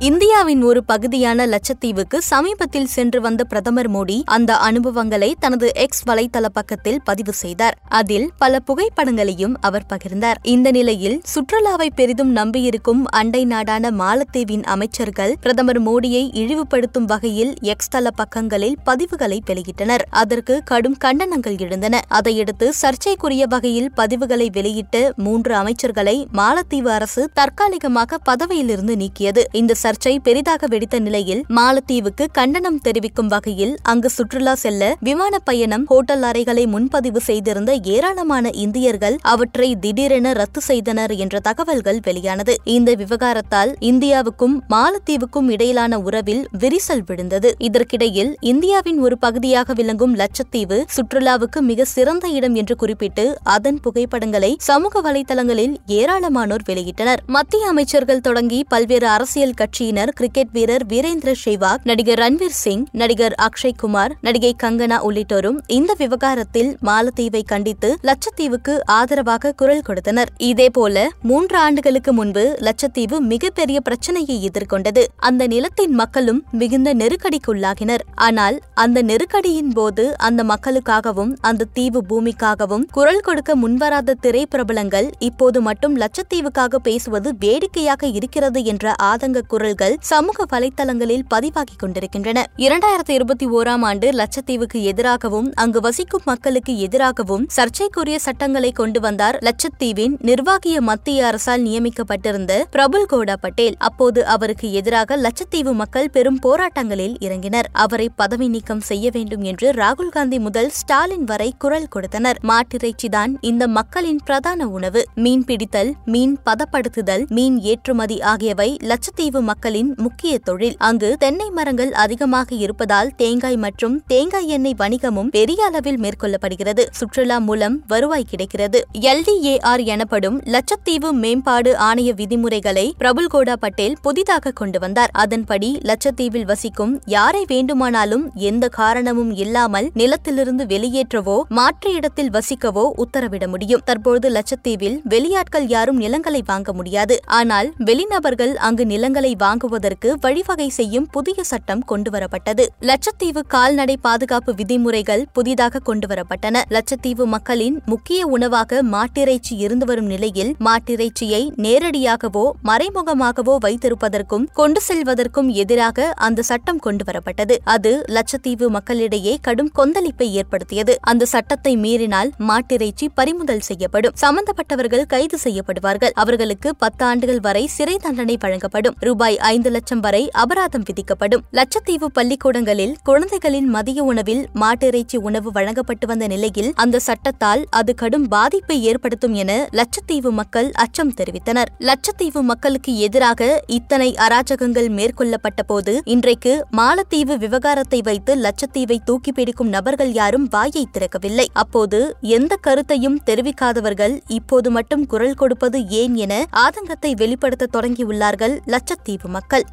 இந்தியாவின் ஒரு பகுதியான லட்சத்தீவுக்கு சமீபத்தில் சென்று வந்த பிரதமர் மோடி அந்த அனுபவங்களை தனது எக்ஸ் வலைதள பக்கத்தில் பதிவு செய்தார். அதில் பல புகைப்படங்களையும் அவர் பகிர்ந்தார். இந்த நிலையில் சுற்றுலாவை பெரிதும் நம்பியிருக்கும் அண்டை நாடான மாலத்தீவின் அமைச்சர்கள் பிரதமர் மோடியை இழிவுபடுத்தும் வகையில் எக்ஸ் தள பக்கங்களில் பதிவுகளை வெளியிட்டனர். அதற்கு கடும் கண்டனங்கள் எழுந்தன. அதையடுத்து சர்ச்சைக்குரிய வகையில் பதிவுகளை வெளியிட்ட மூன்று அமைச்சர்களை மாலத்தீவு அரசு தற்காலிகமாக பதவியிலிருந்து நீக்கியது. இந்த சர்ச்சை பெரிதாக வெடித்த நிலையில் மாலத்தீவுக்கு கண்டனம் தெரிவிக்கும் வகையில் அங்கு சுற்றுலா செல்ல விமான பயணம் ஹோட்டல் அறைகளை முன்பதிவு செய்திருந்த ஏராளமான இந்தியர்கள் அவற்றை திடீரென ரத்து செய்தனர் என்ற தகவல்கள் வெளியானது. இந்த விவகாரத்தால் இந்தியாவுக்கும் மாலத்தீவுக்கும் இடையிலான உறவில் விரிசல் விழுந்தது. இதற்கிடையில் இந்தியாவின் ஒரு பகுதியாக விளங்கும் லட்சத்தீவு சுற்றுலாவுக்கு மிக சிறந்த இடம் என்று குறிப்பிட்டு அதன் புகைப்படங்களை சமூக வலைதளங்களில் ஏராளமானோர் வெளியிட்டனர். மத்திய அமைச்சர்கள் தொடங்கி பல்வேறு அரசியல் கட்சி கட்சியினர் கிரிக்கெட் வீரர் வீரேந்திர சேவாக் நடிகர் ரன்வீர் சிங் நடிகர் அக்ஷய் குமார் நடிகை கங்கனா உள்ளிட்டோரும் இந்த விவகாரத்தில் மாலத்தீவை கண்டித்து லட்சத்தீவுக்கு ஆதரவாக குரல் கொடுத்தனர். இதேபோல மூன்று ஆண்டுகளுக்கு முன்பு லட்சத்தீவு மிகப்பெரிய பிரச்சனையை எதிர்கொண்டது. அந்த நிலத்தின் மக்களும் மிகுந்த நெருக்கடிக்குள்ளாகினர். ஆனால் அந்த நெருக்கடியின் போது அந்த மக்களுக்காகவும் அந்த தீவு பூமிக்காகவும் குரல் கொடுக்க முன்வராத திரைப்பிரபலங்கள் இப்போது மட்டும் லட்சத்தீவுக்காக பேசுவது வேடிக்கையாக இருக்கிறது என்ற ஆதங்க குரல் குரல்கள் சமூக வலைத்தளங்களில் பதிவாகிக் கொண்டிருக்கின்றன. இரண்டாயிரத்தி இருபத்தி ஓராம் ஆண்டு லட்சத்தீவுக்கு எதிராகவும் அங்கு வசிக்கும் மக்களுக்கு எதிராகவும் சர்ச்சைக்குரிய சட்டங்களை கொண்டு வந்தார் லட்சத்தீவின் நிர்வாகிய மத்திய அரசால் நியமிக்கப்பட்டிருந்த பிரபுல் கோடா பட்டேல். அப்போது அவருக்கு எதிராக லட்சத்தீவு மக்கள் பெரும் போராட்டங்களில் இறங்கினர். அவரை பதவி நீக்கம் செய்ய வேண்டும் என்று ராகுல் காந்தி முதல் ஸ்டாலின் வரை குரல் கொடுத்தனர். மாட்டிறைச்சிதான் இந்த மக்களின் பிரதான உணவு. மீன் பிடித்தல் மீன் பதப்படுத்துதல் மீன் ஏற்றுமதி ஆகியவை லட்சத்தீவு மக்களின் முக்கிய தொழில். அங்கு தென்னை மரங்கள் அதிகமாக இருப்பதால் தேங்காய் மற்றும் தேங்காய் எண்ணெய் வணிகமும் பெரிய அளவில் மேற்கொள்ளப்படுகிறது. சுற்றுலா மூலம் வருவாய் கிடைக்கிறது. எல்டிஏஆர் எனப்படும் லட்சத்தீவு மேம்பாடு ஆணைய விதிமுறைகளை பிரபுல் கோடா பட்டேல் புதிதாக கொண்டு வந்தார். அதன்படி லட்சத்தீவில் வசிக்கும் யாரை வேண்டுமானாலும் எந்த காரணமும் இல்லாமல் நிலத்திலிருந்து வெளியேற்றவோ மாற்று இடத்தில் வசிக்கவோ உத்தரவிட முடியும். தற்போது லட்சத்தீவில் வெளியாட்கள் யாரும் நிலங்களை வாங்க முடியாது. ஆனால் வெளிநபர்கள் அங்கு நிலங்களை வாங்குவதற்கு வழிவகை செய்யும் புதிய சட்டம் கொண்டுவரப்பட்டது. லட்சத்தீவு கால்நடை பாதுகாப்பு விதிமுறைகள் புதிதாக கொண்டுவரப்பட்டன. லட்சத்தீவு மக்களின் முக்கிய உணவாக மாட்டிறைச்சி இருந்து வரும் நிலையில் மாட்டிறைச்சியை நேரடியாகவோ மறைமுகமாகவோ வைத்திருப்பதற்கும் கொண்டு செல்வதற்கும் எதிராக அந்த சட்டம் கொண்டுவரப்பட்டது. அது லட்சத்தீவு மக்களிடையே கடும் கொந்தளிப்பை ஏற்படுத்தியது. அந்த சட்டத்தை மீறினால் மாட்டிறைச்சி பறிமுதல் செய்யப்படும். சம்பந்தப்பட்டவர்கள் கைது செய்யப்படுவார்கள். அவர்களுக்கு பத்து ஆண்டுகள் வரை சிறை தண்டனை வழங்கப்படும். ரூபாய் ஐந்து லட்சம் வரை அபராதம் விதிக்கப்படும். லட்சத்தீவு பள்ளிக்கூடங்களில் குழந்தைகளின் மதிய உணவில் மாட்டிறைச்சி உணவு வழங்கப்பட்டு வந்த நிலையில் அந்த சட்டத்தால் அது கடும் பாதிப்பை ஏற்படுத்தும் என லட்சத்தீவு மக்கள் அச்சம் தெரிவித்தனர். லட்சத்தீவு மக்களுக்கு எதிராக இத்தனை அராஜகங்கள் மேற்கொள்ளப்பட்ட போது இன்றைக்கு மாலத்தீவு விவகாரத்தை வைத்து லட்சத்தீவை தூக்கி பிடிக்கும் நபர்கள் யாரும் வாயை திறக்கவில்லை. அப்போது எந்த கருத்தையும் தெரிவிக்காதவர்கள் இப்போது மட்டும் குரல் கொடுப்பது ஏன் என ஆதங்கத்தை வெளிப்படுத்த தொடங்கியுள்ளார்கள் லட்சத்தீவு மக்கள்